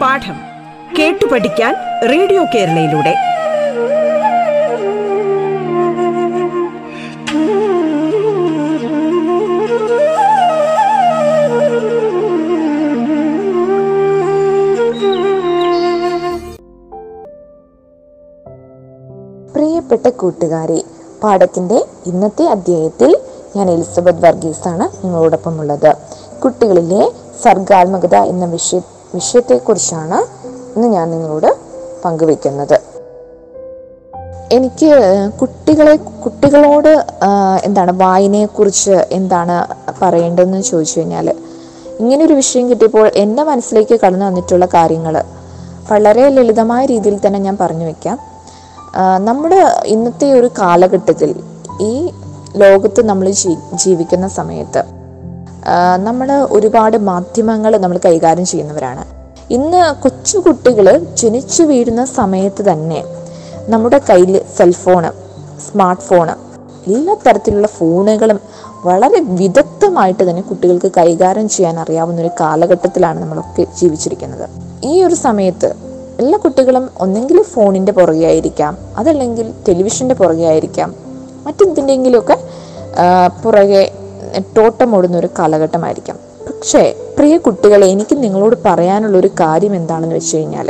പാഠം കേട്ടു പഠിക്കാൻ റേഡിയോ കേരളയിലൂടെ. പ്രിയപ്പെട്ട കൂട്ടുകാരെ പാഠത്തിന്റെ ഇന്നത്തെ അധ്യായത്തിൽ ഞാൻ എലിസബത്ത് വർഗീസാണ് നിങ്ങളോടൊപ്പം ഉള്ളത് കുട്ടികളിലെ സർഗാത്മകത എന്ന വിഷയ വിഷയത്തെക്കുറിച്ചാണ് ഇന്ന് ഞാൻ നിങ്ങളോട് പങ്കുവെക്കുന്നത് എനിക്ക് കുട്ടികളെ കുട്ടികളോട് എന്താണ് വായനയെക്കുറിച്ച് എന്താണ് പറയേണ്ടതെന്ന് ചോദിച്ചു കഴിഞ്ഞാൽ ഇങ്ങനൊരു വിഷയം കിട്ടിയപ്പോൾ എന്റെ മനസ്സിലേക്ക് കടന്നു വന്നിട്ടുള്ള കാര്യങ്ങൾ വളരെ ലളിതമായ രീതിയിൽ തന്നെ ഞാൻ പറഞ്ഞു വെക്കാം നമ്മുടെ ഇന്നത്തെ ഒരു കാലഘട്ടത്തിൽ ഈ ലോകത്ത് നമ്മൾ ജീവിക്കുന്ന സമയത്ത് നമ്മൾ ഒരുപാട് മാധ്യമങ്ങൾ നമ്മൾ കൈകാര്യം ചെയ്യുന്നവരാണ്. ഇന്ന് കൊച്ചു കുട്ടികൾ ജനിച്ചു വീഴുന്ന സമയത്ത് തന്നെ നമ്മുടെ കയ്യിൽ സെൽഫോണ് സ്മാർട്ട് ഫോണ് എല്ലാ തരത്തിലുള്ള ഫോണുകളും വളരെ വിദഗ്ധമായിട്ട് തന്നെ കുട്ടികൾക്ക് കൈകാര്യം ചെയ്യാൻ അറിയാവുന്ന ഒരു കാലഘട്ടത്തിലാണ് നമ്മളൊക്കെ ജീവിച്ചിരിക്കുന്നത്. ഈ ഒരു സമയത്ത് എല്ലാ കുട്ടികളും ഒന്നെങ്കിൽ ഫോണിന്റെ പുറകെ ആയിരിക്കാം അതല്ലെങ്കിൽ ടെലിവിഷന്റെ പുറകെ ആയിരിക്കാം മറ്റെന്തിന്റെങ്കിലുമൊക്കെ പുറകെ ടോട്ടം ഓടുന്ന ഒരു കാലഘട്ടമായിരിക്കാം. പക്ഷേ പ്രിയ കുട്ടികളെ എനിക്ക് നിങ്ങളോട് പറയാനുള്ള ഒരു കാര്യം എന്താണെന്ന് വെച്ച് കഴിഞ്ഞാൽ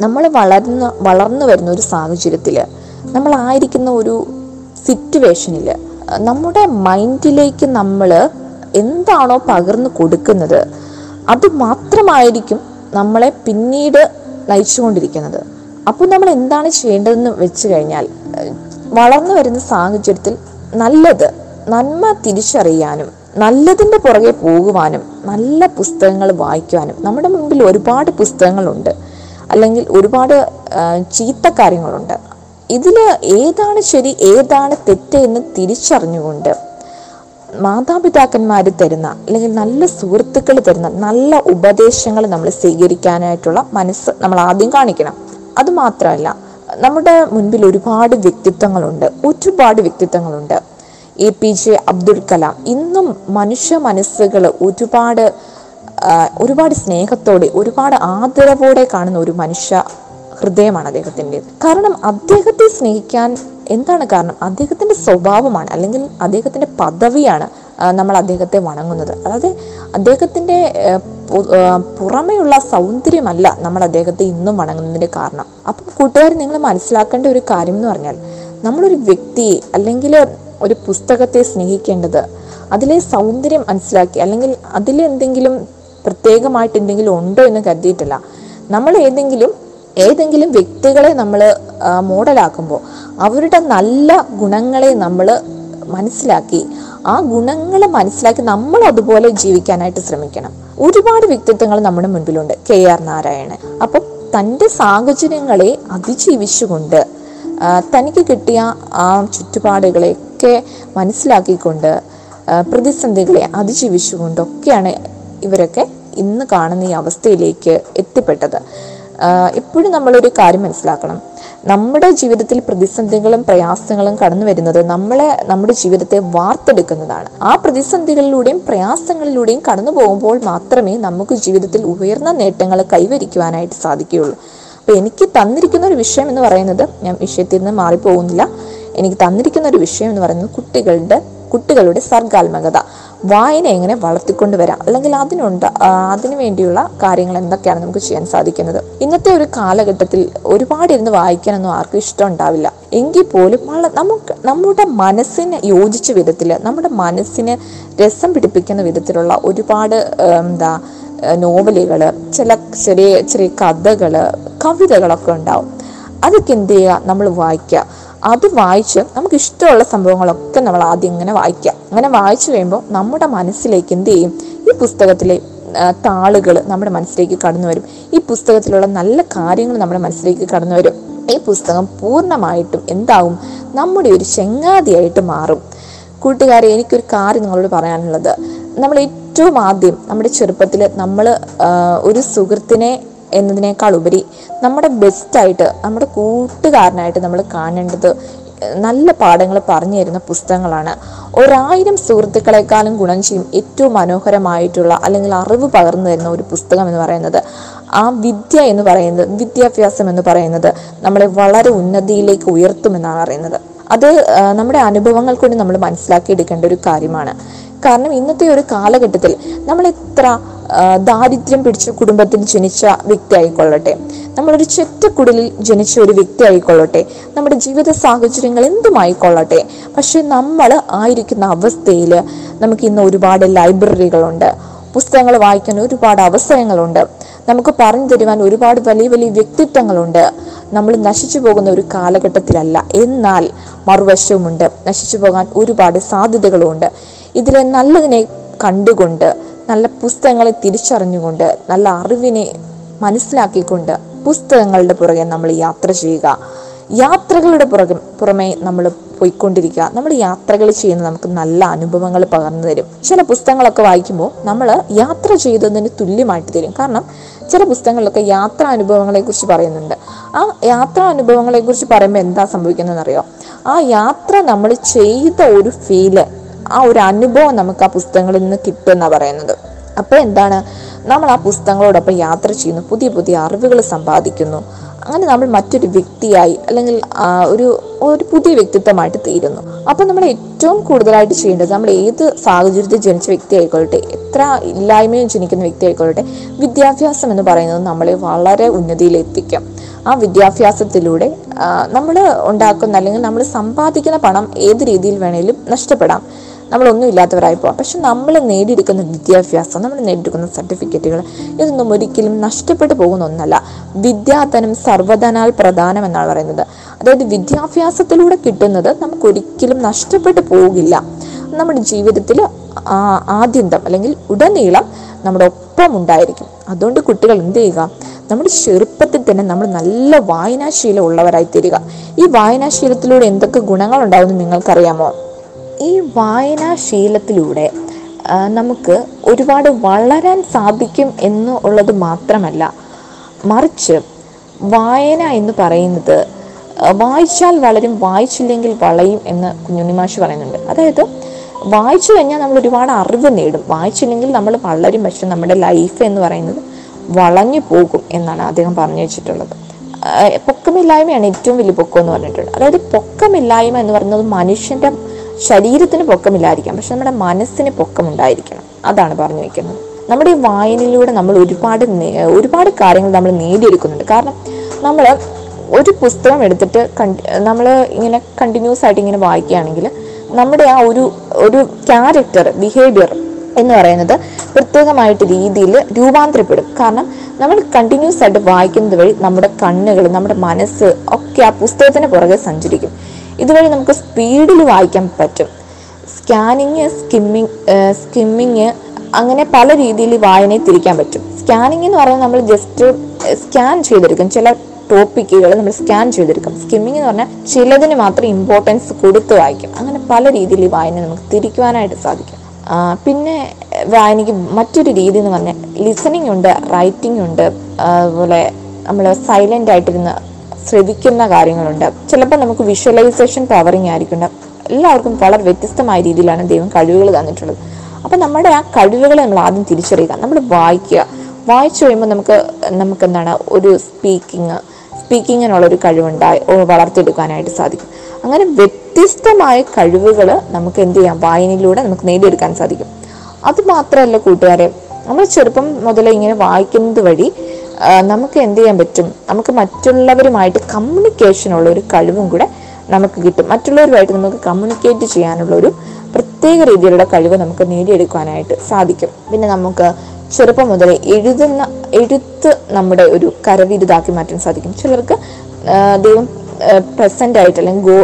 നമ്മൾ വളർന്ന് വളർന്നു വരുന്ന ഒരു സാഹചര്യത്തിൽ നമ്മളായിരിക്കുന്ന ഒരു സിറ്റുവേഷനിൽ നമ്മുടെ മൈൻഡിലേക്ക് നമ്മൾ എന്താണോ പകർന്നു കൊടുക്കുന്നത് അത് മാത്രമായിരിക്കും നമ്മളെ പിന്നീട് നയിച്ചുകൊണ്ടിരിക്കുന്നത്. അപ്പോൾ നമ്മൾ എന്താണ് ചെയ്യേണ്ടതെന്ന് വെച്ച് കഴിഞ്ഞാൽ വളർന്നു വരുന്ന സാഹചര്യത്തിൽ നല്ലത് നന്മ തിരിച്ചറിയാനും നല്ലതിന്റെ പുറകെ പോകുവാനും നല്ല പുസ്തകങ്ങൾ വായിക്കുവാനും. നമ്മുടെ മുമ്പിൽ ഒരുപാട് പുസ്തകങ്ങളുണ്ട്. അല്ലെങ്കിൽ ഒരുപാട് ചീത്ത കാര്യങ്ങളുണ്ട്. ഇതിൽ ഏതാണ് ശരി ഏതാണ് തെറ്റ് എന്ന് തിരിച്ചറിഞ്ഞുകൊണ്ട് മാതാപിതാക്കന്മാർ തരുന്ന അല്ലെങ്കിൽ നല്ല സുഹൃത്തുക്കൾ തരുന്ന നല്ല ഉപദേശങ്ങൾ നമ്മൾ സ്വീകരിക്കാനായിട്ടുള്ള മനസ്സ് നമ്മൾ ആദ്യം കാണിക്കണം. അത് മാത്രമല്ല നമ്മുടെ മുൻപിൽ ഒരുപാട് വ്യക്തിത്വങ്ങളുണ്ട്. ഒരുപാട് വ്യക്തിത്വങ്ങളുണ്ട്. A P J Abdul Kalam ഇന്നും മനുഷ്യ മനസ്സുകൾ ഒരുപാട് ഒരുപാട് സ്നേഹത്തോടെ ഒരുപാട് ആദരവോടെ കാണുന്ന ഒരു മനുഷ്യ ഹൃദയമാണ് അദ്ദേഹത്തിന്റെ. കാരണം അദ്ദേഹത്തെ സ്നേഹിക്കാൻ എന്താണ് കാരണം? അദ്ദേഹത്തിന്റെ സ്വഭാവമാണ് അല്ലെങ്കിൽ അദ്ദേഹത്തിന്റെ പദവിയാണ് നമ്മൾ അദ്ദേഹത്തെ വണങ്ങുന്നത്. അതായത് അദ്ദേഹത്തിന്റെ പുറമെയുള്ള സൗന്ദര്യമല്ല നമ്മൾ അദ്ദേഹത്തെ ഇന്നും വണങ്ങുന്നതിന്റെ കാരണം. അപ്പം കൂട്ടുകാർ നിങ്ങൾ മനസ്സിലാക്കേണ്ട ഒരു കാര്യം എന്ന് പറഞ്ഞാൽ നമ്മളൊരു വ്യക്തിയെ അല്ലെങ്കിൽ ഒരു പുസ്തകത്തെ സ്നേഹിക്കേണ്ടത് അതിലെ സൗന്ദര്യം മനസ്സിലാക്കി അല്ലെങ്കിൽ അതിലെന്തെങ്കിലും പ്രത്യേകമായിട്ട് എന്തെങ്കിലും ഉണ്ടോ എന്ന് കരുതിയിട്ടില്ല. നമ്മൾ ഏതെങ്കിലും ഏതെങ്കിലും വ്യക്തികളെ നമ്മൾ മോഡലാക്കുമ്പോൾ അവരുടെ നല്ല ഗുണങ്ങളെ നമ്മൾ മനസ്സിലാക്കി ആ ഗുണങ്ങൾ മനസ്സിലാക്കി നമ്മൾ അതുപോലെ ജീവിക്കാനായിട്ട് ശ്രമിക്കണം. ഒരുപാട് വ്യക്തിത്വങ്ങൾ നമ്മുടെ മുൻപിലുണ്ട്. K R Narayanan. അപ്പം തന്റെ സാഹചര്യങ്ങളെ അതിജീവിച്ചുകൊണ്ട് തനിക്ക് കിട്ടിയ ആ ചുറ്റുപാടുകളെയൊക്കെ മനസ്സിലാക്കിക്കൊണ്ട് പ്രതിസന്ധികളെ അതിജീവിച്ചുകൊണ്ടൊക്കെയാണ് ഇവരൊക്കെ ഇന്ന് കാണുന്ന ഈ അവസ്ഥയിലേക്ക് എത്തിപ്പെട്ടത്. എപ്പോഴും നമ്മളൊരു കാര്യം മനസ്സിലാക്കണം. നമ്മുടെ ജീവിതത്തിൽ പ്രതിസന്ധികളും പ്രയാസങ്ങളും കടന്നു വരുന്നത് നമ്മളെ നമ്മുടെ ജീവിതത്തെ വാർത്തെടുക്കുന്നതാണ്. ആ പ്രതിസന്ധികളിലൂടെയും പ്രയാസങ്ങളിലൂടെയും കടന്നു പോകുമ്പോൾ മാത്രമേ നമുക്ക് ജീവിതത്തിൽ ഉയർന്ന നേട്ടങ്ങൾ കൈവരിക്കുവാനായിട്ട് സാധിക്കുകയുള്ളൂ. അപ്പോൾ എനിക്ക് തന്നിരിക്കുന്ന ഒരു വിഷയം എന്ന് പറയുന്നത് ഞാൻ വിഷയത്തിൽ നിന്ന് മാറിപ്പോകുന്നില്ല. എനിക്ക് തന്നിരിക്കുന്ന ഒരു വിഷയം എന്ന് പറയുന്നത് കുട്ടികളുടെ കുട്ടികളുടെ സർഗാത്മകത. വായന എങ്ങനെ വളർത്തിക്കൊണ്ട് വരാം? അല്ലെങ്കിൽ അതിനുണ്ട് അതിനു വേണ്ടിയുള്ള കാര്യങ്ങൾ എന്തൊക്കെയാണ് നമുക്ക് ചെയ്യാൻ സാധിക്കുന്നത്? ഇന്നത്തെ ഒരു കാലഘട്ടത്തിൽ ഒരുപാട് ഇരുന്ന് വായിക്കാനൊന്നും ആർക്കും ഇഷ്ടം ഉണ്ടാവില്ല. എങ്കിൽ പോലും നമുക്ക് നമ്മുടെ മനസ്സിന് യോജിച്ച വിധത്തിൽ നമ്മുടെ മനസ്സിന് രസം പിടിപ്പിക്കുന്ന വിധത്തിലുള്ള ഒരുപാട് എന്താ നോവലുകൾ ചില ചെറിയ ചെറിയ കഥകൾ കവിതകളൊക്കെ ഉണ്ടാവും. അതൊക്കെ എന്ത് ചെയ്യുക? നമ്മൾ വായിക്കുക. അത് വായിച്ച് നമുക്ക് ഇഷ്ടമുള്ള സംഭവങ്ങളൊക്കെ നമ്മൾ ആദ്യം ഇങ്ങനെ വായിക്കുക അങ്ങനെ വായിച്ചു കഴിയുമ്പോൾ നമ്മുടെ മനസ്സിലേക്ക് എന്ത് ചെയ്യും? ഈ പുസ്തകത്തിലെ താളുകൾ നമ്മുടെ മനസ്സിലേക്ക് കടന്നു വരും. ഈ പുസ്തകത്തിലുള്ള നല്ല കാര്യങ്ങൾ നമ്മുടെ മനസ്സിലേക്ക് കടന്നു വരും. ഈ പുസ്തകം പൂർണമായിട്ടും എന്താവും? നമ്മുടെ ഒരു ചെങ്ങാതിയായിട്ട് മാറും. കൂട്ടുകാരെ എനിക്കൊരു കാര്യം നിങ്ങളോട് പറയാനുള്ളത്. നമ്മൾ ഏറ്റവും ആദ്യം നമ്മുടെ ചെറുപ്പത്തിൽ നമ്മൾ ഒരു സുഹൃത്തിനെ എന്നതിനേക്കാൾ ഉപരി നമ്മുടെ ബെസ്റ്റായിട്ട് നമ്മുടെ കൂട്ടുകാരനായിട്ട് നമ്മൾ കാണേണ്ടത് നല്ല പാഠങ്ങൾ പറഞ്ഞു തരുന്ന പുസ്തകങ്ങളാണ്. ഒരായിരം സുഹൃത്തുക്കളെക്കാളും ഗുണം ചെയ്യും ഏറ്റവും മനോഹരമായിട്ടുള്ള അല്ലെങ്കിൽ അറിവ് പകർന്നു തരുന്ന ഒരു പുസ്തകം എന്ന് പറയുന്നത്. ആ വിദ്യ എന്ന് പറയുന്നത് വിദ്യാഭ്യാസം എന്ന് പറയുന്നത് നമ്മളെ വളരെ ഉന്നതിയിലേക്ക് ഉയർത്തുമെന്നാണ് പറയുന്നത്. അത് നമ്മുടെ അനുഭവങ്ങൾ കൊണ്ട് നമ്മൾ മനസ്സിലാക്കിയെടുക്കേണ്ട ഒരു കാര്യമാണ്. കാരണം ഇന്നത്തെ ഒരു കാലഘട്ടത്തിൽ നമ്മൾ എത്ര ദാരിദ്ര്യം പിടിച്ച കുടുംബത്തിൽ ജനിച്ച വ്യക്തി ആയിക്കൊള്ളട്ടെ നമ്മളൊരു ചെറ്റക്കുടലിൽ ജനിച്ച ഒരു വ്യക്തി ആയിക്കൊള്ളട്ടെ നമ്മുടെ ജീവിത സാഹചര്യങ്ങൾ എന്തുമായിക്കൊള്ളട്ടെ പക്ഷെ നമ്മൾ ആയിരിക്കുന്ന അവസ്ഥയിൽ നമുക്ക് ഇന്ന് ഒരുപാട് ലൈബ്രറികളുണ്ട് പുസ്തകങ്ങൾ വായിക്കാൻ ഒരുപാട് അവസരങ്ങളുണ്ട്. നമുക്ക് പറഞ്ഞു തരുവാൻ ഒരുപാട് വലിയ വലിയ വ്യക്തിത്വങ്ങളുണ്ട്. നമ്മൾ നശിച്ചു പോകുന്ന ഒരു കാലഘട്ടത്തിലല്ല എന്നാൽ മറുവശവുമുണ്ട്. നശിച്ചു പോകാൻ ഒരുപാട് സാധ്യതകളുമുണ്ട്. ഇതിലെ നല്ലതിനെ കണ്ടുകൊണ്ട് നല്ല പുസ്തകങ്ങളെ തിരിച്ചറിഞ്ഞുകൊണ്ട് നല്ല അറിവിനെ മനസ്സിലാക്കിക്കൊണ്ട് പുസ്തകങ്ങളുടെ പുറകെ നമ്മൾ യാത്ര ചെയ്യുക. യാത്രകളുടെ പുറകെ പുറമെ നമ്മൾ പോയിക്കൊണ്ടിരിക്കുക. നമ്മൾ യാത്രകൾ ചെയ്യുന്ന നമുക്ക് നല്ല അനുഭവങ്ങൾ പകർന്നു തരും. ചില പുസ്തകങ്ങളൊക്കെ വായിക്കുമ്പോൾ നമ്മൾ യാത്ര ചെയ്തതിന് തുല്യമായിട്ട് തരും. കാരണം ചില പുസ്തകങ്ങളിലൊക്കെ യാത്രാ അനുഭവങ്ങളെ കുറിച്ച് പറയുന്നുണ്ട്. ആ യാത്രാ അനുഭവങ്ങളെ കുറിച്ച് പറയുമ്പോൾ എന്താ സംഭവിക്കുന്നതെന്ന് അറിയോ ആ യാത്ര നമ്മൾ ചെയ്ത ഒരു ഫീൽ ആ ഒരു അനുഭവം നമുക്ക് ആ പുസ്തകങ്ങളിൽ നിന്ന് കിട്ടുമെന്നാണ് പറയുന്നത്. അപ്പോൾ എന്താണ്? നമ്മൾ ആ പുസ്തകങ്ങളോടൊപ്പം യാത്ര ചെയ്യുന്നു പുതിയ പുതിയ അറിവുകൾ സമ്പാദിക്കുന്നു. അങ്ങനെ നമ്മൾ മറ്റൊരു വ്യക്തിയായി അല്ലെങ്കിൽ ഒരു ഒരു പുതിയ വ്യക്തിത്വമായിട്ട് തീരുന്നു. അപ്പം നമ്മൾ ഏറ്റവും കൂടുതലായിട്ട് ചെയ്യേണ്ടത് നമ്മൾ ഏത് സാഹചര്യത്തിൽ ജനിച്ച വ്യക്തി എത്ര ഇല്ലായ്മയും ജനിക്കുന്ന വ്യക്തി വിദ്യാഭ്യാസം എന്ന് പറയുന്നത് നമ്മളെ വളരെ ഉന്നതിയിലെത്തിക്കും. ആ വിദ്യാഭ്യാസത്തിലൂടെ നമ്മൾ ഉണ്ടാക്കുന്ന അല്ലെങ്കിൽ നമ്മൾ സമ്പാദിക്കുന്ന പണം ഏത് രീതിയിൽ വേണേലും നഷ്ടപ്പെടാം. നമ്മളൊന്നും ഇല്ലാത്തവരായി പോകാം പക്ഷെ നമ്മൾ നേടിയെടുക്കുന്ന വിദ്യാഭ്യാസം നമ്മൾ നേടിയെടുക്കുന്ന സർട്ടിഫിക്കറ്റുകൾ ഇതൊന്നും ഒരിക്കലും നഷ്ടപ്പെട്ടു പോകുന്ന ഒന്നല്ല. വിദ്യാധനം സർവധനാൽ പ്രധാനം എന്നാണ് പറയുന്നത്. അതായത് വിദ്യാഭ്യാസത്തിലൂടെ കിട്ടുന്നത് നമുക്കൊരിക്കലും നഷ്ടപ്പെട്ടു പോകില്ല. നമ്മുടെ ജീവിതത്തിൽ ആദ്യന്തം അല്ലെങ്കിൽ ഉടനീളം നമ്മുടെ ഒപ്പം ഉണ്ടായിരിക്കും അതുകൊണ്ട് കുട്ടികൾ എന്ത് ചെയ്യുക? നമ്മുടെ ചെറുപ്പത്തിൽ തന്നെ നമ്മൾ നല്ല വായനാശീലം ഉള്ളവരായി തീരുക. ഈ വായനാശീലത്തിലൂടെ എന്തൊക്കെ ഗുണങ്ങൾ ഉണ്ടാവുമെന്ന് നിങ്ങൾക്കറിയാമോ? ഈ വായനാശീലത്തിലൂടെ നമുക്ക് ഒരുപാട് വളരാൻ സാധിക്കും എന്ന് ഉള്ളത് മാത്രമല്ല മറിച്ച് വായന എന്ന് പറയുന്നത് വായിച്ചാൽ വളരും വായിച്ചില്ലെങ്കിൽ വളയും എന്ന് കുഞ്ഞുണ്ണിമാഷ് പറയുന്നുണ്ട്. അതായത് വായിച്ചു കഴിഞ്ഞാൽ നമ്മൾ ഒരുപാട് അറിവ് നേടും. വായിച്ചില്ലെങ്കിൽ നമ്മൾ വളരും പക്ഷെ നമ്മുടെ ലൈഫ് എന്ന് പറയുന്നത് വളഞ്ഞു പോകും എന്നാണ് അദ്ദേഹം പറഞ്ഞു വെച്ചിട്ടുള്ളത്. പൊക്കമില്ലായ്മയാണ് ഏറ്റവും വലിയ പൊക്കം എന്ന് പറഞ്ഞിട്ടുള്ളത് അതായത് പൊക്കമില്ലായ്മ എന്ന് പറയുന്നത് മനുഷ്യന്റെ ശരീരത്തിന് പൊക്കമില്ലായിരിക്കാം. പക്ഷെ നമ്മുടെ മനസ്സിന് പൊക്കമുണ്ടായിരിക്കണം. അതാണ് പറഞ്ഞു വയ്ക്കുന്നത് നമ്മുടെ ഈ വായനയിലൂടെ നമ്മൾ ഒരുപാട് ഒരുപാട് കാര്യങ്ങൾ നമ്മൾ നേടിയെടുക്കുന്നുണ്ട്. കാരണം നമ്മൾ ഒരു പുസ്തകം എടുത്തിട്ട് നമ്മൾ ഇങ്ങനെ കണ്ടിന്യൂസ് ആയിട്ട് ഇങ്ങനെ വായിക്കുകയാണെങ്കിൽ നമ്മുടെ ആ ഒരു ഒരു ക്യാരക്ടർ ബിഹേവിയർ എന്ന് പറയുന്നത് പ്രത്യേകമായിട്ട് രീതിയിൽ രൂപാന്തരപ്പെടും. കാരണം നമ്മൾ കണ്ടിന്യൂസ് ആയിട്ട് വായിക്കുന്നത് വഴി നമ്മുടെ കണ്ണുകൾ നമ്മുടെ മനസ്സ് ഒക്കെ ആ പുസ്തകത്തിന് പുറകെ സഞ്ചരിക്കും. ഇതുവഴി നമുക്ക് സ്പീഡിൽ വായിക്കാൻ പറ്റും. സ്കാനിങ് സ്കിമ്മിങ് സ്കിമ്മിങ് അങ്ങനെ പല രീതിയിൽ വായനയെ തിരിക്കാൻ പറ്റും. സ്കാനിങ് എന്ന് പറഞ്ഞാൽ നമ്മൾ ജസ്റ്റ് സ്കാൻ ചെയ്തെടുക്കും. ചില ടോപ്പിക്കുകൾ നമ്മൾ സ്കാൻ ചെയ്തെടുക്കും. സ്കിമ്മിങ് എന്ന് പറഞ്ഞാൽ ചിലതിന് മാത്രം ഇമ്പോർട്ടൻസ് കൊടുത്ത് വായിക്കും. അങ്ങനെ പല രീതിയിൽ വായന നമുക്ക് തിരിക്കുവാനായിട്ട് സാധിക്കും. പിന്നെ വായനയ്ക്ക് മറ്റൊരു രീതി എന്ന് പറഞ്ഞാൽ ലിസണിങ് ഉണ്ട് റൈറ്റിംഗ് ഉണ്ട്. അതുപോലെ നമ്മൾ സൈലന്റ് ആയിട്ടിരുന്ന് ശ്രവിക്കുന്ന കാര്യങ്ങളുണ്ട്. ചിലപ്പോൾ നമുക്ക് വിഷ്വലൈസേഷൻ പവറിങ് ആയിരിക്കും. എല്ലാവർക്കും വളരെ വ്യത്യസ്തമായ രീതിയിലാണ് ദൈവം കഴിവുകൾ തന്നിട്ടുള്ളത്. അപ്പം നമ്മുടെ ആ കഴിവുകളെ നമ്മൾ ആദ്യം തിരിച്ചറിയുക. നമ്മൾ വായിക്കുക. വായിച്ചു കഴിയുമ്പോൾ നമുക്ക് നമുക്ക് എന്താണ് ഒരു സ്പീക്കിങ് സ്പീക്കിങ്ങിനുള്ള ഒരു കഴിവുണ്ടായി വളർത്തിയെടുക്കാനായിട്ട് സാധിക്കും. അങ്ങനെ വ്യത്യസ്തമായ കഴിവുകൾ നമുക്ക് എന്ത് ചെയ്യാം? വായനയിലൂടെ നമുക്ക് നേടിയെടുക്കാൻ സാധിക്കും. അത് മാത്രമല്ല കൂട്ടുകാരെ നമ്മൾ ചെറുപ്പം മുതലേ ഇങ്ങനെ വായിക്കുന്നത് വഴി നമുക്ക് എന്ത് ചെയ്യാൻ പറ്റും? നമുക്ക് മറ്റുള്ളവരുമായിട്ട് കമ്മ്യൂണിക്കേഷൻ ഉള്ള ഒരു കഴിവും കൂടെ നമുക്ക് കിട്ടും. മറ്റുള്ളവരുമായിട്ട് നമുക്ക് കമ്മ്യൂണിക്കേറ്റ് ചെയ്യാനുള്ള ഒരു പ്രത്യേക രീതിയിലുള്ള കഴിവ് നമുക്ക് നേടിയെടുക്കാനായിട്ട് സാധിക്കും. പിന്നെ നമുക്ക് ചെറുപ്പം മുതലേ എഴുതുന്ന എഴുത്ത് നമ്മുടെ ഒരു കരവിരുതാക്കി മാറ്റാൻ സാധിക്കും. ചിലർക്ക് ദൈവം പ്രസന്റ് ആയിട്ട് അല്ലെങ്കിൽ ഗോ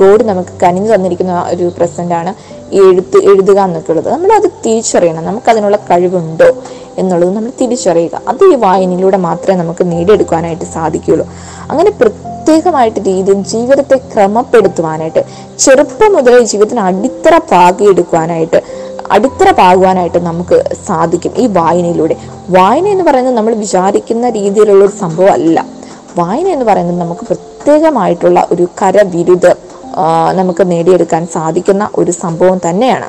ഗോഡ് നമുക്ക് കനിഞ്ഞു തന്നിരിക്കുന്ന ഒരു പ്രസന്റ് ആണ് എഴുത്ത് എഴുതുക എന്നൊക്കെ ഉള്ളത്. നമ്മൾ അത് തിരിച്ചറിയണം. നമുക്ക് അതിനുള്ള കഴിവുണ്ടോ? എന്നുള്ളത് നമ്മൾ തിരിച്ചറിയുക. അത് ഈ വായനയിലൂടെ മാത്രമേ നമുക്ക് നേടിയെടുക്കാനായിട്ട് സാധിക്കുകയുള്ളൂ. അങ്ങനെ പ്രത്യേകമായിട്ട് രീതിയിൽ ജീവിതത്തെ ക്രമപ്പെടുത്തുവാനായിട്ട് ചെറുപ്പം മുതലേ ജീവിതത്തിന് അടിത്തറ പാകിയെടുക്കുവാനായിട്ട് അടിത്തറ പാകുവാനായിട്ട് നമുക്ക് സാധിക്കും ഈ വായനയിലൂടെ. വായന എന്ന് പറയുന്നത് നമ്മൾ വിചാരിക്കുന്ന രീതിയിലുള്ള ഒരു സംഭവമല്ല. വായന എന്ന് പറയുന്നത് നമുക്ക് പ്രത്യേകമായിട്ടുള്ള ഒരു കരവിരുത് ആ, നമുക്ക് നേടിയെടുക്കാൻ സാധിക്കുന്ന ഒരു സംഭവം തന്നെയാണ്.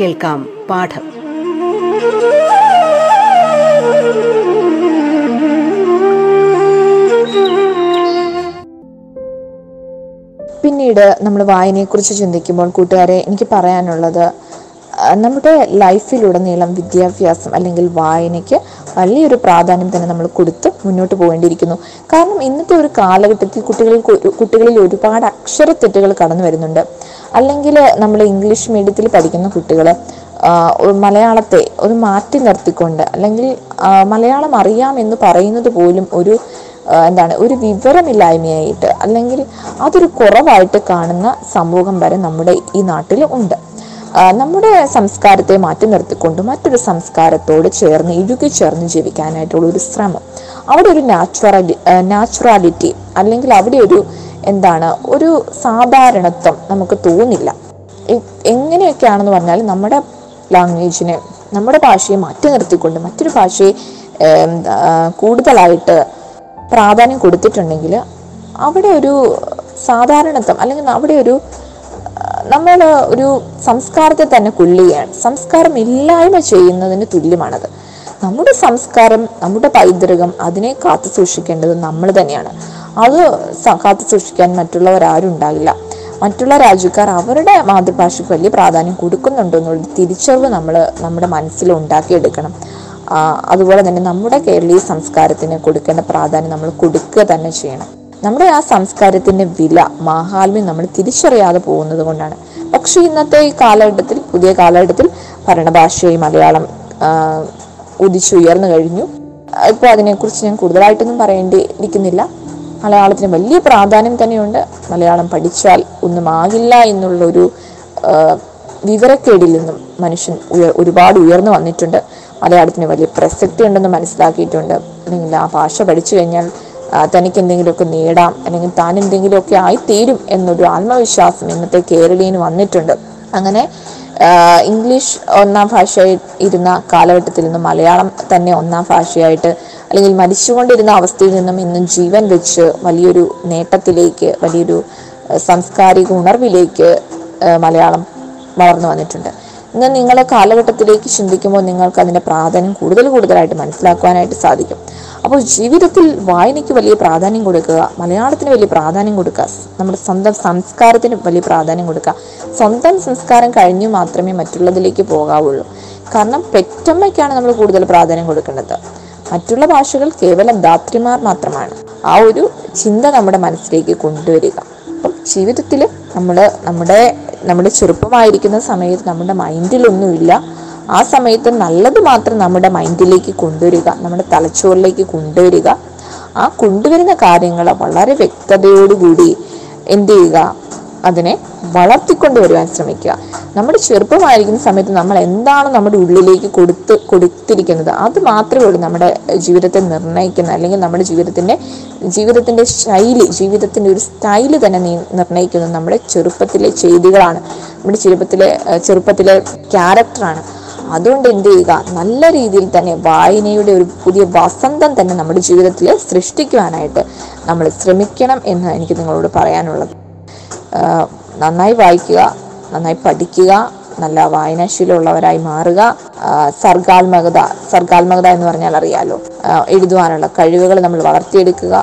കേൾക്കാം പാഠം. പിന്നീട് നമ്മൾ വായനയെക്കുറിച്ച് ചിന്തിക്കുമ്പോൾ കൂട്ടുകാരെ എനിക്ക് പറയാനുള്ളത് നമ്മുടെ ലൈഫിലുടനീളം വിദ്യാഭ്യാസം അല്ലെങ്കിൽ വായനയ്ക്ക് വലിയൊരു പ്രാധാന്യം തന്നെ നമ്മൾ കൊടുത്ത് മുന്നോട്ട് പോകേണ്ടിയിരിക്കുന്നു. കാരണം ഇന്നത്തെ ഒരു കാലഘട്ടത്തിൽ കുട്ടികളിൽ കുട്ടികളിൽ ഒരുപാട് അക്ഷരത്തെറ്റുകൾ കടന്നു വരുന്നുണ്ട്. അല്ലെങ്കിൽ നമ്മൾ ഇംഗ്ലീഷ് മീഡിയത്തിൽ പഠിക്കുന്ന കുട്ടികൾ മലയാളത്തെ ഒരു മാറ്റി നിർത്തിക്കൊണ്ട് അല്ലെങ്കിൽ മലയാളം അറിയാമെന്ന് പറയുന്നത് പോലും ഒരു എന്താണ് ഒരു വിവരമില്ലായ്മയായിട്ട് അല്ലെങ്കിൽ അതൊരു കുറവായിട്ട് കാണുന്ന സമൂഹം വരെ നമ്മുടെ ഈ നാട്ടിൽ ഉണ്ട്. നമ്മുടെ സംസ്കാരത്തെ മാറ്റി നിർത്തിക്കൊണ്ട് മറ്റൊരു സംസ്കാരത്തോട് ചേർന്ന് ഇഴുകി ചേർന്ന് ജീവിക്കാനായിട്ടുള്ള ഒരു ശ്രമം. അവിടെ ഒരു നാച്ചുറാലി നാച്ചുറാലിറ്റി അല്ലെങ്കിൽ അവിടെ ഒരു എന്താണ് ഒരു സാധാരണത്വം നമുക്ക് തോന്നില്ല. എങ്ങനെയൊക്കെയാണെന്ന് പറഞ്ഞാൽ നമ്മുടെ ലാംഗ്വേജിനെ നമ്മുടെ ഭാഷയെ മാറ്റി നിർത്തിക്കൊണ്ട് മറ്റൊരു ഭാഷയെ കൂടുതലായിട്ട് പ്രാധാന്യം കൊടുത്തിട്ടുണ്ടെങ്കിൽ അവിടെ ഒരു സാധാരണത്വം അല്ലെങ്കിൽ അവിടെ ഒരു നമ്മൾ ഒരു സംസ്കാരത്തെ തന്നെ കൊല്ലുകയാണ്. സംസ്കാരം ഇല്ലായ്മ ചെയ്യുന്നതിന് തുല്യമാണത്. നമ്മുടെ സംസ്കാരം നമ്മുടെ പൈതൃകം അതിനെ കാത്തു സൂക്ഷിക്കേണ്ടത് നമ്മൾ തന്നെയാണ്. അത് കാത്തു സൂക്ഷിക്കാൻ മറ്റുള്ളവർ ആരും ഉണ്ടാകില്ല. മറ്റുള്ള രാജ്യക്കാർ അവരുടെ മാതൃഭാഷയ്ക്ക് വലിയ പ്രാധാന്യം കൊടുക്കുന്നുണ്ടോ എന്നുള്ള തിരിച്ചറിവ് നമ്മൾ നമ്മുടെ മനസ്സിൽ ഉണ്ടാക്കിയെടുക്കണം. അതുപോലെ തന്നെ നമ്മുടെ കേരളീയ സംസ്കാരത്തിന് കൊടുക്കേണ്ട പ്രാധാന്യം നമ്മൾ കൊടുക്കുക തന്നെ ചെയ്യണം. നമ്മുടെ ആ സംസ്കാരത്തിന്റെ വില മാഹാത്മ്യം നമ്മൾ തിരിച്ചറിയാതെ പോകുന്നത് കൊണ്ടാണ്. പക്ഷേ ഇന്നത്തെ ഈ കാലഘട്ടത്തിൽ പുതിയ കാലഘട്ടത്തിൽ ഭരണഭാഷയായി മലയാളം ഉദിച്ചുയർന്നു കഴിഞ്ഞു. ഇപ്പോൾ അതിനെക്കുറിച്ച് ഞാൻ കൂടുതലായിട്ടൊന്നും പറയേണ്ടി ഇരിക്കുന്നില്ല മലയാളത്തിന് വലിയ പ്രാധാന്യം തന്നെയുണ്ട്. മലയാളം പഠിച്ചാൽ ഒന്നും ആകില്ല എന്നുള്ളൊരു വിവരക്കേടിൽ നിന്നും മനുഷ്യൻ ഉയർ ഒരുപാട് ഉയർന്നു വന്നിട്ടുണ്ട്. മലയാളത്തിന് വലിയ പ്രസക്തി ഉണ്ടെന്ന് മനസ്സിലാക്കിയിട്ടുണ്ട്. അല്ലെങ്കിൽ ആ ഭാഷ പഠിച്ചു കഴിഞ്ഞാൽ തനിക്ക് എന്തെങ്കിലുമൊക്കെ നേടാം അല്ലെങ്കിൽ താൻ എന്തെങ്കിലുമൊക്കെ ആയിത്തീരും എന്നൊരു ആത്മവിശ്വാസം ഇന്നത്തെ കേരളീയന് വന്നിട്ടുണ്ട്. അങ്ങനെ ഇംഗ്ലീഷ് ഒന്നാം ഭാഷയായി ഇരുന്ന കാലഘട്ടത്തിൽ നിന്നും മലയാളം തന്നെ ഒന്നാം ഭാഷയായിട്ട് അല്ലെങ്കിൽ മരിച്ചുകൊണ്ടിരുന്ന അവസ്ഥയിൽ നിന്നും ഇന്നും ജീവൻ വെച്ച് വലിയൊരു നേട്ടത്തിലേക്ക് വലിയൊരു സാംസ്കാരിക ഉണർവിലേക്ക് മലയാളം വളർന്നു വന്നിട്ടുണ്ട്. ഇന്ന് നിങ്ങളെ കാലഘട്ടത്തിലേക്ക് ചിന്തിക്കുമ്പോൾ നിങ്ങൾക്ക് അതിന്റെ പ്രാധാന്യം കൂടുതൽ കൂടുതലായിട്ട് മനസ്സിലാക്കുവാനായിട്ട് സാധിക്കും. അപ്പോൾ ജീവിതത്തിൽ വായനയ്ക്ക് വലിയ പ്രാധാന്യം കൊടുക്കുക മലയാളത്തിന് വലിയ പ്രാധാന്യം കൊടുക്കുക നമ്മുടെ സ്വന്തം സംസ്കാരത്തിന് വലിയ പ്രാധാന്യം കൊടുക്കുക. സ്വന്തം സംസ്കാരം കഴിഞ്ഞു മാത്രമേ മറ്റുള്ളതിലേക്ക് പോകാവുള്ളൂ. കാരണം പെറ്റമ്മയ്ക്കാണ് നമ്മൾ കൂടുതൽ പ്രാധാന്യം കൊടുക്കേണ്ടത്. മറ്റുള്ള ഭാഷകൾ കേവലം ദാത്രിമാർ മാത്രമാണ്. ആ ഒരു ചിന്ത നമ്മുടെ മനസ്സിലേക്ക് കൊണ്ടുവരിക. അപ്പം ജീവിതത്തിൽ നമ്മൾ നമ്മുടെ നമ്മുടെ ചെറുപ്പമായിരിക്കുന്ന സമയത്ത് നമ്മുടെ മൈൻഡിലൊന്നുമില്ല. ആ സമയത്ത് നല്ലത് മാത്രം നമ്മുടെ മൈൻഡിലേക്ക് കൊണ്ടുവരിക നമ്മുടെ തലച്ചോറിലേക്ക് കൊണ്ടുവരിക. ആ കൊണ്ടുവരുന്ന കാര്യങ്ങൾ വളരെ വ്യക്തതയോടുകൂടി എന്ത് ചെയ്യുക അതിനെ വളർത്തിക്കൊണ്ട് വരുവാൻ ശ്രമിക്കുക. നമ്മുടെ ചെറുപ്പമായിരിക്കുന്ന സമയത്ത് നമ്മൾ എന്താണ് നമ്മുടെ ഉള്ളിലേക്ക് കൊടുത്ത് കൊടുത്തിരിക്കുന്നത്? അത് മാത്രമേ ഉള്ളൂ നമ്മുടെ ജീവിതത്തെ നിർണയിക്കുന്ന അല്ലെങ്കിൽ നമ്മുടെ ജീവിതത്തിന്റെ ജീവിതത്തിന്റെ ശൈലി ജീവിതത്തിന്റെ ഒരു സ്റ്റൈൽ തന്നെ നിർണയിക്കുന്നത് നമ്മുടെ ചെറുപ്പത്തിലെ ചെയ്തികളാണ്. നമ്മുടെ ചെറുപ്പത്തിലെ ചെറുപ്പത്തിലെ ക്യാരക്ടറാണ്. അതുകൊണ്ട് എന്ത് ചെയ്യുക? നല്ല രീതിയിൽ തന്നെ വായനയുടെ ഒരു പുതിയ വസന്തം തന്നെ നമ്മുടെ ജീവിതത്തിൽ സൃഷ്ടിക്കുവാനായിട്ട് നമ്മൾ ശ്രമിക്കണം എന്ന് എനിക്ക് നിങ്ങളോട് പറയാനുള്ളത്. നന്നായി വായിക്കുക നന്നായി പഠിക്കുക നല്ല വായനാശീലമുള്ളവരായി മാറുക. സർഗാത്മകത സർഗാത്മകത എന്ന് പറഞ്ഞാൽ അറിയാലോ. എഴുതുവാനുള്ള കഴിവുകൾ നമ്മൾ വളർത്തിയെടുക്കുക.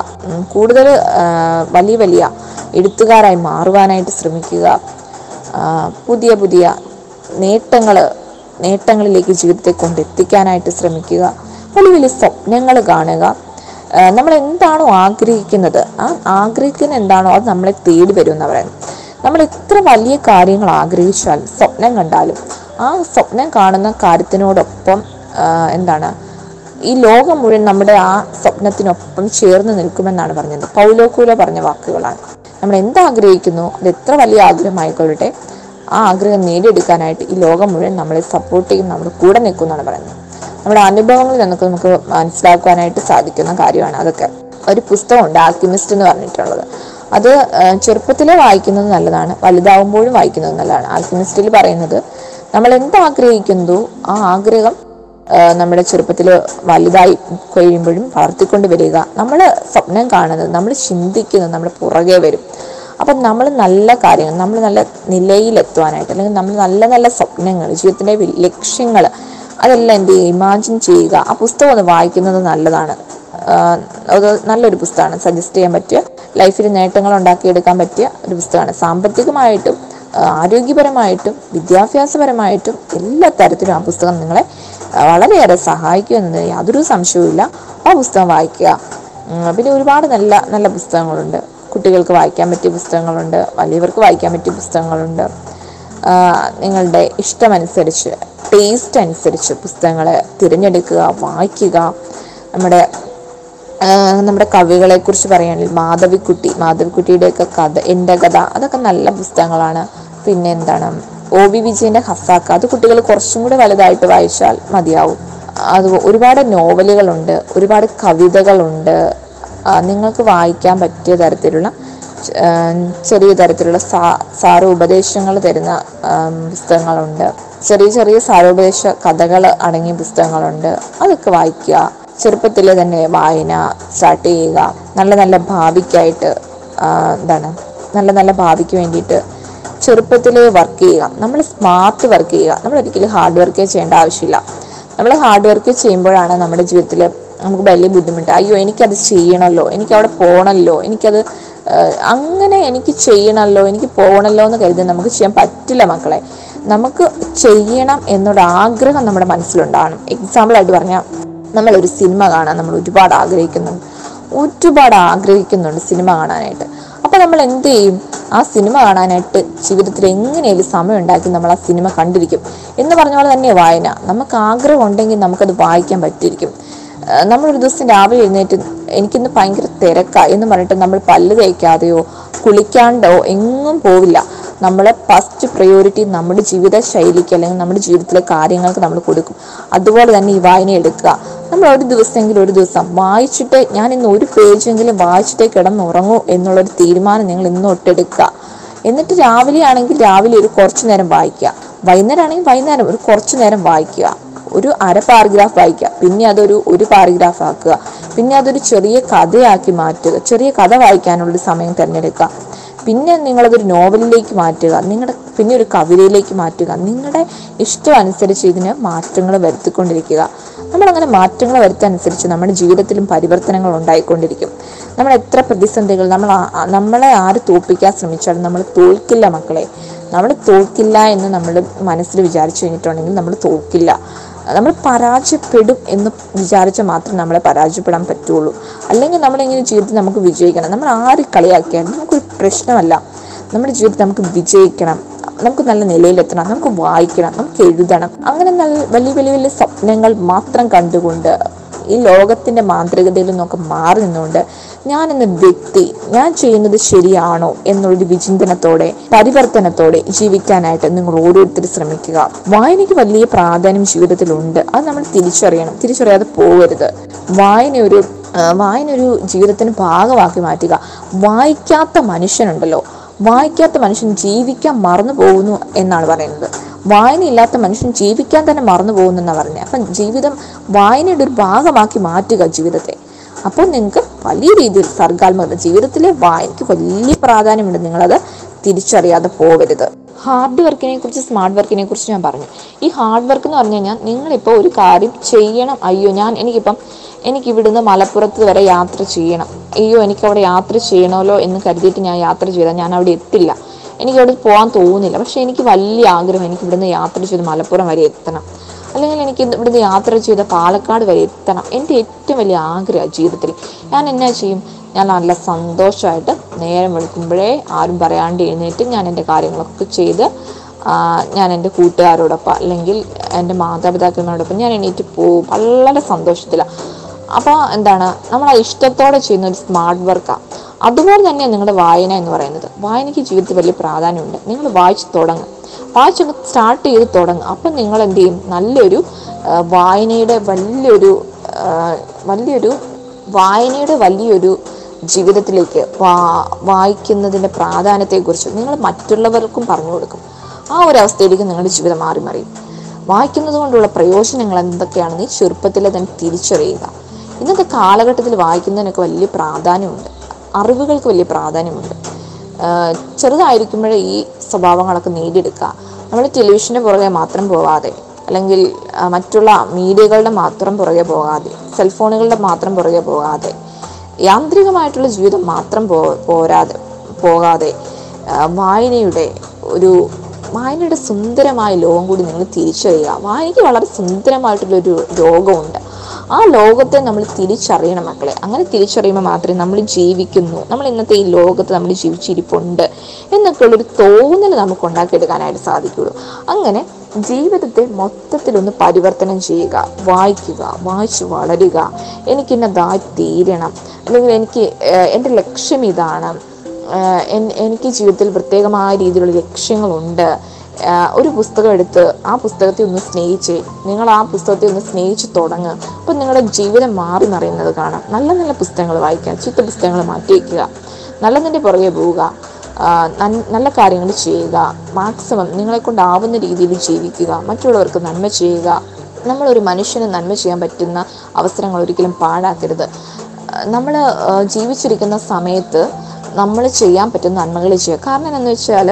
കൂടുതൽ വലിയ വലിയ എഴുത്തുകാരായി മാറുവാനായിട്ട് ശ്രമിക്കുക. പുതിയ പുതിയ നേട്ടങ്ങൾ നേട്ടങ്ങളിലേക്ക് ജീവിതത്തെ കൊണ്ടെത്തിക്കാനായിട്ട് ശ്രമിക്കുക. വലിയ വലിയ സ്വപ്നങ്ങൾ കാണുക. നമ്മൾ എന്താണോ ആഗ്രഹിക്കുന്നത് ആ ആഗ്രഹിക്കുന്ന എന്താണോ അത് നമ്മളെ തേടി വരും എന്ന് പറയുന്നത്. നമ്മൾ എത്ര വലിയ കാര്യങ്ങൾ ആഗ്രഹിച്ചാലും സ്വപ്നം കണ്ടാലും ആ സ്വപ്നം കാണുന്ന കാര്യത്തിനോടൊപ്പം എന്താണ് ഈ ലോകം മുഴുവൻ നമ്മുടെ ആ സ്വപ്നത്തിനൊപ്പം ചേർന്ന് നിൽക്കുമെന്നാണ് പറഞ്ഞത്. പൗലോക്കൂല പറഞ്ഞ വാക്കുകളാണ്. നമ്മൾ എന്താഗ്രഹിക്കുന്നു അത് എത്ര വലിയ ആഗ്രഹമായിക്കൊള്ളട്ടെ ആ ആഗ്രഹം നേടിയെടുക്കാനായിട്ട് ഈ ലോകം മുഴുവൻ നമ്മളെ സപ്പോർട്ട് ചെയ്യും നമ്മൾ കൂടെ നിൽക്കും എന്നാണ് പറയുന്നത്. നമ്മുടെ അനുഭവങ്ങളിൽ നിന്നൊക്കെ നമുക്ക് മനസ്സിലാക്കുവാനായിട്ട് സാധിക്കുന്ന കാര്യമാണ് അതൊക്കെ. ഒരു പുസ്തകമുണ്ട് ആൽക്കിമിസ്റ്റ് എന്ന് പറഞ്ഞിട്ടുള്ളത്. അത് ചെറുപ്പത്തിൽ വായിക്കുന്നത് നല്ലതാണ്. വലുതാവുമ്പോഴും വായിക്കുന്നത് നല്ലതാണ്. ആൽക്കമിസ്റ്റിൽ പറയുന്നത് നമ്മൾ എന്താഗ്രഹിക്കുന്നതോ ആ ആഗ്രഹം നമ്മുടെ ചെറുപ്പത്തിൽ വലുതായി കഴിയുമ്പോഴും വളർത്തിക്കൊണ്ട് വരിക. നമ്മൾ സ്വപ്നം കാണുന്നത് നമ്മൾ ചിന്തിക്കുന്നത് നമ്മൾ പുറകെ വരും. അപ്പം നമ്മൾ നല്ല കാര്യങ്ങൾ നമ്മൾ നല്ല നിലയിലെത്തുവാനായിട്ട് അല്ലെങ്കിൽ നമ്മൾ നല്ല നല്ല സ്വപ്നങ്ങൾ ജീവിതത്തിന്റെ ലക്ഷ്യങ്ങൾ അതെല്ലാം എന്ത് ചെയ്യുക? ഇമാജിൻ ചെയ്യുക. ആ പുസ്തകം ഒന്ന് വായിക്കുന്നത് നല്ലതാണ്. അത് നല്ലൊരു പുസ്തകമാണ്. സജസ്റ്റ് ചെയ്യാൻ പറ്റിയ ലൈഫിൽ നേട്ടങ്ങൾ ഉണ്ടാക്കിയെടുക്കാൻ പറ്റിയ ഒരു പുസ്തകമാണ്. സാമ്പത്തികമായിട്ടും ആരോഗ്യപരമായിട്ടും വിദ്യാഭ്യാസപരമായിട്ടും എല്ലാ തരത്തിലും ആ പുസ്തകം നിങ്ങളെ വളരെയേറെ സഹായിക്കും സഹായിക്കുമെന്നത് യാതൊരു സംശയവുമില്ല ആ പുസ്തകം വായിക്കുക. പിന്നെ ഒരുപാട് നല്ല നല്ല പുസ്തകങ്ങളുണ്ട്. കുട്ടികൾക്ക് വായിക്കാൻ പറ്റിയ പുസ്തകങ്ങളുണ്ട്. വലിയവർക്ക് വായിക്കാൻ പറ്റിയ പുസ്തകങ്ങളുണ്ട്. നിങ്ങളുടെ ഇഷ്ടമനുസരിച്ച് ടേസ്റ്റ് അനുസരിച്ച് പുസ്തകങ്ങൾ തിരഞ്ഞെടുക്കുക വായിക്കുക. നമ്മുടെ നമ്മുടെ കവികളെ കുറിച്ച് പറയുകയാണെങ്കിൽ മാധവിക്കുട്ടി മാധവിക്കുട്ടിയുടെയൊക്കെ കഥ എന്റെ കഥ അതൊക്കെ നല്ല പുസ്തകങ്ങളാണ്. പിന്നെ എന്താണ്? ഒ വി വിജയന്റെ ഹസാക്ക അത് കുട്ടികൾ കുറച്ചും കൂടെ വലുതായിട്ട് വായിച്ചാൽ മതിയാവും. അത് ഒരുപാട് നോവലുകളുണ്ട് ഒരുപാട് കവിതകളുണ്ട്. നിങ്ങൾക്ക് വായിക്കാൻ പറ്റിയ തരത്തിലുള്ള ചെറിയ തരത്തിലുള്ള സാ സാരോപദേശങ്ങൾ തരുന്ന പുസ്തകങ്ങളുണ്ട്. ചെറിയ ചെറിയ സാരോപദേശ കഥകൾ അടങ്ങിയ പുസ്തകങ്ങളുണ്ട്. അതൊക്കെ വായിക്കുക. ചെറുപ്പത്തിലെ തന്നെ വായന സ്റ്റാർട്ട് ചെയ്യുക. നല്ല നല്ല ഭാവിക്കായിട്ട് എന്താണ് നല്ല നല്ല ഭാവിക്ക് വേണ്ടിയിട്ട് ചെറുപ്പത്തിൽ വർക്ക് ചെയ്യുക. നമ്മൾ സ്മാർട്ട് വർക്ക് ചെയ്യുക. നമ്മൾ ഒരിക്കലും ഹാർഡ് വർക്ക് ചെയ്യേണ്ട ആവശ്യമില്ല. നമ്മൾ ഹാർഡ് വർക്ക് ചെയ്യുമ്പോഴാണ് നമ്മുടെ ജീവിതത്തിൽ നമുക്ക് വലിയ ബുദ്ധിമുട്ട്. അയ്യോ എനിക്കത് ചെയ്യണമല്ലോ എനിക്ക് അവിടെ പോകണമല്ലോ എനിക്കത് അങ്ങനെ എനിക്ക് ചെയ്യണമല്ലോ എനിക്ക് പോകണമല്ലോ എന്ന് കരുതി നമുക്ക് ചെയ്യാൻ പറ്റില്ല മക്കളെ. നമുക്ക് ചെയ്യണം എന്നൊരു ആഗ്രഹം നമ്മുടെ മനസ്സിലുണ്ടാകണം എക്സാമ്പിളായിട്ട് പറഞ്ഞാൽ നമ്മളൊരു സിനിമ കാണാൻ നമ്മൾ ഒരുപാട് ആഗ്രഹിക്കുന്നുണ്ട് ഒരുപാട് ആഗ്രഹിക്കുന്നുണ്ട് സിനിമ കാണാനായിട്ട്. അപ്പോൾ നമ്മൾ എന്ത് ചെയ്യും? ആ സിനിമ കാണാനായിട്ട് ജീവിതത്തിൽ എങ്ങനെയും സമയം ഉണ്ടാക്കി നമ്മൾ ആ സിനിമ കണ്ടിരിക്കും. എന്ന് പറഞ്ഞ പോലെ തന്നെ വായന. നമുക്ക് ആഗ്രഹം ഉണ്ടെങ്കിൽ നമുക്കത് വായിക്കാൻ പറ്റിയിരിക്കും. നമ്മളൊരു ദിവസം രാവിലെ എഴുന്നേറ്റ് എനിക്കിന്ന് ഭയങ്കര തിരക്കാ. എന്ന് പറഞ്ഞിട്ട് നമ്മൾ പല്ല് തേക്കാതെയോ കുളിക്കാണ്ടോ എങ്ങും പോവില്ല. നമ്മളെ ഫസ്റ്റ് പ്രയോറിറ്റി നമ്മുടെ ജീവിത ശൈലിക്ക് അല്ലെങ്കിൽ നമ്മുടെ ജീവിതത്തിലെ കാര്യങ്ങൾക്ക് നമ്മൾ കൊടുക്കും. അതുപോലെ തന്നെ ഈ വായന എടുക്കുക. നമ്മൾ ഒരു ദിവസമെങ്കിലും ഒരു ദിവസം വായിച്ചിട്ട് ഞാൻ ഇന്ന് ഒരു പേജെങ്കിലും വായിച്ചിട്ടേ കിടന്നുറങ്ങൂ എന്നുള്ളൊരു തീരുമാനം നിങ്ങൾ ഇന്ന് ഒട്ടെടുക്കുക എന്നിട്ട് രാവിലെ ആണെങ്കിൽ രാവിലെ ഒരു കുറച്ചു നേരം വായിക്കുക. വൈകുന്നേരം ആണെങ്കിൽ വൈകുന്നേരം ഒരു കുറച്ചു നേരം വായിക്കുക. ഒരു അര പാരഗ്രാഫ് വായിക്കുക. പിന്നെ അതൊരു ഒരു പാരഗ്രാഫ് ആക്കുക. പിന്നെ അതൊരു ചെറിയ കഥയാക്കി മാറ്റുക. ചെറിയ കഥ വായിക്കാനുള്ളൊരു സമയം തിരഞ്ഞെടുക്കുക. പിന്നെ നിങ്ങളതൊരു നോവലിലേക്ക് മാറ്റുക. നിങ്ങളുടെ പിന്നെ ഒരു കവിതയിലേക്ക് മാറ്റുക. നിങ്ങളുടെ ഇഷ്ടം അനുസരിച്ച് ഇതിന് മാറ്റങ്ങൾ വരുത്തിക്കൊണ്ടിരിക്കുക. നമ്മളങ്ങനെ മാറ്റങ്ങൾ വരുത്തനുസരിച്ച് നമ്മുടെ ജീവിതത്തിലും പരിവർത്തനങ്ങൾ ഉണ്ടായിക്കൊണ്ടിരിക്കും. നമ്മൾ എത്ര പ്രതിസന്ധികൾ നമ്മൾ നമ്മളെ ആര് തോൽപ്പിക്കാൻ ശ്രമിച്ചാലും നമ്മൾ തോൽക്കില്ല മക്കളെ. നമ്മൾ തോൽക്കില്ല എന്ന് നമ്മൾ മനസ്സിൽ വിചാരിച്ചു കഴിഞ്ഞിട്ടുണ്ടെങ്കിൽ നമ്മൾ തോൽക്കില്ല. നമ്മൾ പരാജയപ്പെടും എന്ന് വിചാരിച്ചാൽ മാത്രമേ നമ്മളെ പരാജയപ്പെടാൻ പറ്റുള്ളൂ. അല്ലെങ്കിൽ നമ്മളിങ്ങനെ ജീവിതത്തിൽ നമുക്ക് വിജയിക്കണം. നമ്മൾ ആര് കളിയാക്കിയാലും നമുക്കൊരു പ്രശ്നമല്ല. നമ്മുടെ ജീവിതത്തിൽ നമുക്ക് വിജയിക്കണം. നമുക്ക് നല്ല നിലയിലെത്തണം നമുക്ക് വായിക്കണം നമുക്ക് എഴുതണം. അങ്ങനെ നല്ല വലിയ വലിയ വലിയ സ്വപ്നങ്ങൾ മാത്രം കണ്ടുകൊണ്ട് ഈ ലോകത്തിന്റെ മാന്ത്രികതയിൽ നിന്നൊക്കെ മാറി നിന്നുകൊണ്ട് ഞാൻ എന്ന വ്യക്തി ഞാൻ ചെയ്യുന്നത് ശരിയാണോ എന്നുള്ളൊരു വിചിന്തനത്തോടെ പരിവർത്തനത്തോടെ ജീവിക്കാനായിട്ട് നിങ്ങൾ ഓരോരുത്തരും ശ്രമിക്കുക. വായനയ്ക്ക് വലിയ പ്രാധാന്യം ജീവിതത്തിലുണ്ട്. അത് നമ്മൾ തിരിച്ചറിയണം. തിരിച്ചറിയാതെ പോകരുത്. വായന ഒരു വായന ഒരു ജീവിതത്തിന് ഭാഗമാക്കി മാറ്റുക. വായിക്കാത്ത മനുഷ്യനുണ്ടല്ലോ. വായിക്കാത്ത മനുഷ്യൻ ജീവിക്കാൻ മറന്നു പോകുന്നു എന്നാണ് പറയുന്നത്. വായനയില്ലാത്ത മനുഷ്യൻ ജീവിക്കാൻ തന്നെ മറന്നു പോകുന്നു എന്നാണ് പറഞ്ഞത് അപ്പം ജീവിതം വായനയുടെ ഒരു ഭാഗമാക്കി മാറ്റുക ജീവിതത്തെ. അപ്പോൾ നിങ്ങൾക്ക് വലിയ രീതിയിൽ സർഗാത്മകത ജീവിതത്തിലെ വായനയ്ക്ക് വലിയ പ്രാധാന്യമുണ്ട്. നിങ്ങളത് തിരിച്ചറിയാതെ പോകരുത് ഹാർഡ് വർക്കിനെ കുറിച്ച് സ്മാർട്ട് വർക്കിനെ കുറിച്ച് ഞാൻ പറഞ്ഞു. ഈ ഹാർഡ് വർക്ക് എന്ന് പറഞ്ഞു കഴിഞ്ഞാൽ നിങ്ങളിപ്പോൾ ഒരു കാര്യം ചെയ്യണം. അയ്യോ ഞാൻ എനിക്കിപ്പം എനിക്ക് ഇവിടുന്ന് മലപ്പുറത്ത് വരെ യാത്ര ചെയ്യണം. അയ്യോ എനിക്ക് അവിടെ യാത്ര ചെയ്യണമല്ലോ എന്ന് കരുതിയിട്ട് ഞാൻ യാത്ര ചെയ്താൽ ഞാൻ അവിടെ എത്തില്ല. എനിക്ക് അവിടെ പോകാൻ തോന്നുന്നില്ല. പക്ഷെ എനിക്ക് വലിയ ആഗ്രഹം എനിക്ക് ഇവിടുന്ന് യാത്ര ചെയ്ത് മലപ്പുറം വരെ എത്തണം. അല്ലെങ്കിൽ എനിക്ക് ഇവിടുന്ന് യാത്ര ചെയ്ത പാലക്കാട് വരെ എത്തണം. എന്റെ ഏറ്റവും വലിയ ആഗ്രഹം ജീവിതത്തിൽ. ഞാൻ എന്നാ ചെയ്യും? ഞാൻ നല്ല സന്തോഷമായിട്ട് നേരം വെളുക്കുമ്പോഴേ ആരും പറയാണ്ട് എഴുന്നേറ്റ് ഞാൻ എന്റെ കാര്യങ്ങളൊക്കെ ചെയ്ത് ഞാൻ എന്റെ കൂട്ടുകാരോടൊപ്പം അല്ലെങ്കിൽ എന്റെ മാതാപിതാക്കളോടൊപ്പം ഞാൻ എണീറ്റ് പോകും. വളരെ സന്തോഷത്തിലാണ് അപ്പോൾ എന്താണ്? നമ്മൾ ഇഷ്ടത്തോടെ ചെയ്യുന്ന ഒരു സ്മാർട്ട് വർക്കാണ് അതുപോലെ തന്നെ നിങ്ങളുടെ വായന എന്ന് പറയുന്നത്. വായനയ്ക്ക് ജീവിതത്തിൽ വലിയ പ്രാധാന്യമുണ്ട്. നിങ്ങൾ വായിച്ച് തുടങ്ങും. വായിച്ച് സ്റ്റാർട്ട് ചെയ്ത് തുടങ്ങും. അപ്പം നിങ്ങൾ എന്ത് ചെയ്യും? നല്ലൊരു വായനയുടെ വലിയൊരു വലിയൊരു വായനയുടെ വലിയൊരു ജീവിതത്തിലേക്ക് വാ വായിക്കുന്നതിന്റെ പ്രാധാന്യത്തെക്കുറിച്ച് നിങ്ങൾ മറ്റുള്ളവർക്കും പറഞ്ഞു കൊടുക്കും. ആ ഒരു അവസ്ഥയിലേക്ക് നിങ്ങളുടെ ജീവിതം മാറി മറിയും വായിക്കുന്നത് കൊണ്ടുള്ള പ്രയോജനങ്ങൾ എന്തൊക്കെയാണെന്ന് ചെറുപ്പത്തിൽ തന്നെ തിരിച്ചറിയുക. ഇന്നത്തെ കാലഘട്ടത്തിൽ വായിക്കുന്നതിനൊക്കെ വലിയ പ്രാധാന്യമുണ്ട്. അറിവുകൾക്ക് വലിയ പ്രാധാന്യമുണ്ട്. ചെറുതായിരിക്കുമ്പോഴേ ഈ സ്വഭാവങ്ങളൊക്കെ നേടിയെടുക്കുക. നമ്മൾ ടെലിവിഷന്റെ പുറകെ മാത്രം പോകാതെ അല്ലെങ്കിൽ മറ്റുള്ള മീഡിയകളുടെ മാത്രം പുറകെ പോകാതെ സെൽഫോണുകളുടെ മാത്രം പുറകെ പോകാതെ യാന്ത്രികമായിട്ടുള്ള ജീവിതം മാത്രം പോ പോരാതെ പോകാതെ വായനയുടെ ഒരു വായനയുടെ സുന്ദരമായ ലോകം കൂടി നിങ്ങൾ തിരിച്ചറിയുക. വായനയ്ക്ക് വളരെ സുന്ദരമായിട്ടുള്ളൊരു ലോകമുണ്ട് ആ ലോകത്തെ നമ്മൾ തിരിച്ചറിയണം മക്കളെ. അങ്ങനെ തിരിച്ചറിയുമ്പോൾ മാത്രമേ നമ്മൾ ജീവിക്കുന്നു. നമ്മൾ ഇന്നത്തെ ഈ ലോകത്ത് നമ്മൾ ജീവിച്ചിരിപ്പുണ്ട് എന്നൊക്കെയുള്ളൊരു തോന്നൽ നമുക്ക് ഉണ്ടാക്കിയെടുക്കാനായിട്ട് സാധിക്കുള്ളൂ. അങ്ങനെ ജീവിതത്തെ മൊത്തത്തിലൊന്ന് പരിവർത്തനം ചെയ്യുക വായിക്കുക വായിച്ച് വളരുക. എനിക്കിന്നതായി തീരണം. അല്ലെങ്കിൽ എനിക്ക് എന്റെ ലക്ഷ്യം ഇതാണ്. എനിക്ക് ജീവിതത്തിൽ പ്രത്യേകമായ രീതിയിലുള്ള ലക്ഷ്യങ്ങളുണ്ട്. ഒരു പുസ്തകം എടുത്ത് ആ പുസ്തകത്തെ ഒന്ന് സ്നേഹിച്ച് നിങ്ങൾ ആ പുസ്തകത്തെ ഒന്ന് സ്നേഹിച്ച് തുടങ്ങുക അപ്പം നിങ്ങളുടെ ജീവിതം മാറി മറിയുന്നത് കാണാം. നല്ല നല്ല പുസ്തകങ്ങൾ വായിക്കുക ചീത്ത പുസ്തകങ്ങൾ മാറ്റി വയ്ക്കുക നല്ലതിന്റെ പുറകെ പോവുക നല്ല കാര്യങ്ങൾ ചെയ്യുക മാക്സിമം നിങ്ങളെ കൊണ്ടാവുന്ന രീതിയിൽ ജീവിക്കുക മറ്റുള്ളവർക്ക് നന്മ ചെയ്യുക. നമ്മളൊരു മനുഷ്യന് നന്മ ചെയ്യാൻ പറ്റുന്ന അവസരങ്ങൾ ഒരിക്കലും പാഴാക്കരുത്. നമ്മൾ ജീവിച്ചിരിക്കുന്ന സമയത്ത് നമ്മൾ ചെയ്യാൻ പറ്റുന്ന നന്മകൾ ചെയ്യുക. കാരണം എന്താണെന്ന് വെച്ചാൽ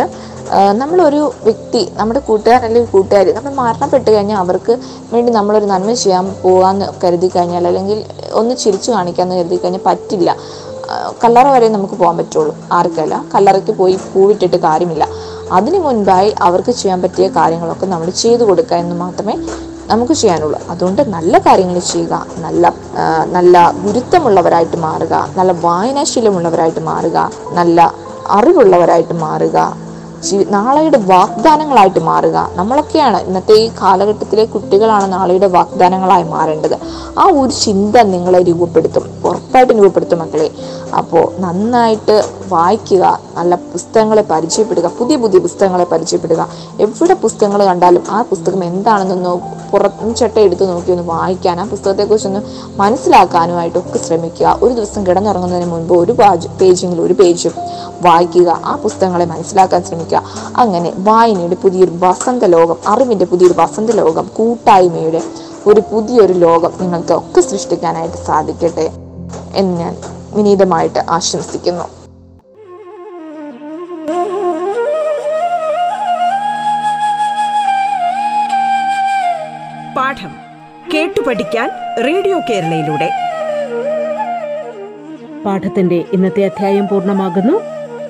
നമ്മളൊരു വ്യക്തി നമ്മുടെ കൂട്ടുകാരൻ അല്ലെങ്കിൽ കൂട്ടുകാർ നമ്മൾ മരണപ്പെട്ട് കഴിഞ്ഞാൽ അവർക്ക് വേണ്ടി നമ്മളൊരു നന്മ ചെയ്യാൻ പോകാമെന്ന് കരുതി കഴിഞ്ഞാൽ അല്ലെങ്കിൽ ഒന്ന് ചിരിച്ചു കാണിക്കാമെന്ന് കരുതി കഴിഞ്ഞാൽ പറ്റില്ല. കല്ലറ വരെ നമുക്ക് പോകാൻ പറ്റുള്ളൂ. ആർക്കല്ല. കല്ലറയ്ക്ക് പോയി പൂവിട്ടിട്ട് കാര്യമില്ല. അതിനു മുൻപായി അവർക്ക് ചെയ്യാൻ പറ്റിയ കാര്യങ്ങളൊക്കെ നമ്മൾ ചെയ്തു കൊടുക്കുക എന്ന് മാത്രമേ നമുക്ക് ചെയ്യാനുള്ളൂ. അതുകൊണ്ട് നല്ല കാര്യങ്ങൾ ചെയ്യുക നല്ല നല്ല ഗുരുത്വമുള്ളവരായിട്ട് മാറുക നല്ല വായനാശീലമുള്ളവരായിട്ട് മാറുക നല്ല അറിവുള്ളവരായിട്ട് മാറുക നാളെയുടെ വാഗ്ദാനങ്ങളായിട്ട് മാറുക. നമ്മളൊക്കെയാണ് ഇന്നത്തെ ഈ കാലഘട്ടത്തിലെ കുട്ടികളാണ് നാളെയുടെ വാഗ്ദാനങ്ങളായി മാറേണ്ടത്. ആ ഒരു ചിന്ത നിങ്ങളെ രൂപപ്പെടുത്തും. ഉറപ്പായിട്ടും രൂപപ്പെടുത്തും മക്കളെ. അപ്പോൾ നന്നായിട്ട് വായിക്കുക നല്ല പുസ്തകങ്ങളെ പരിചയപ്പെടുക പുതിയ പുതിയ പുസ്തകങ്ങളെ പരിചയപ്പെടുക. എവിടെ പുസ്തകങ്ങൾ കണ്ടാലും ആ പുസ്തകം എന്താണെന്നൊന്ന് പുറത്തും ചട്ട എടുത്ത് നോക്കി ഒന്ന് വായിക്കാൻ ആ പുസ്തകത്തെക്കുറിച്ചൊന്ന് മനസ്സിലാക്കാനുമായിട്ടൊക്കെ ശ്രമിക്കുക. ഒരു ദിവസം കിടന്നുറങ്ങുന്നതിന് മുൻപ് ഒരു പേജ് പേജെങ്കിലും ഒരു പേജും വായിക്കുക. ആ പുസ്തകങ്ങളെ മനസ്സിലാക്കാൻ ശ്രമിക്കുക. അങ്ങനെ വായനയുടെ പുതിയൊരു വസന്ത ലോകം അറിവിന്റെ പുതിയൊരു വസന്ത ലോകം കൂട്ടായ്മയുടെ ഒരു പുതിയൊരു ലോകം നിങ്ങൾക്ക് ഒക്കെ സൃഷ്ടിക്കാനായിട്ട് സാധിക്കട്ടെ എന്ന് ഞാൻ വിനീതമായിട്ട് ആശംസിക്കുന്നു. പാഠം കേട്ടു പഠിക്കാൻ റേഡിയോ കേരളയിലൂടെ. പാഠത്തിന്റെ ഇന്നത്തെ അധ്യായം പൂർണമാകുന്നു.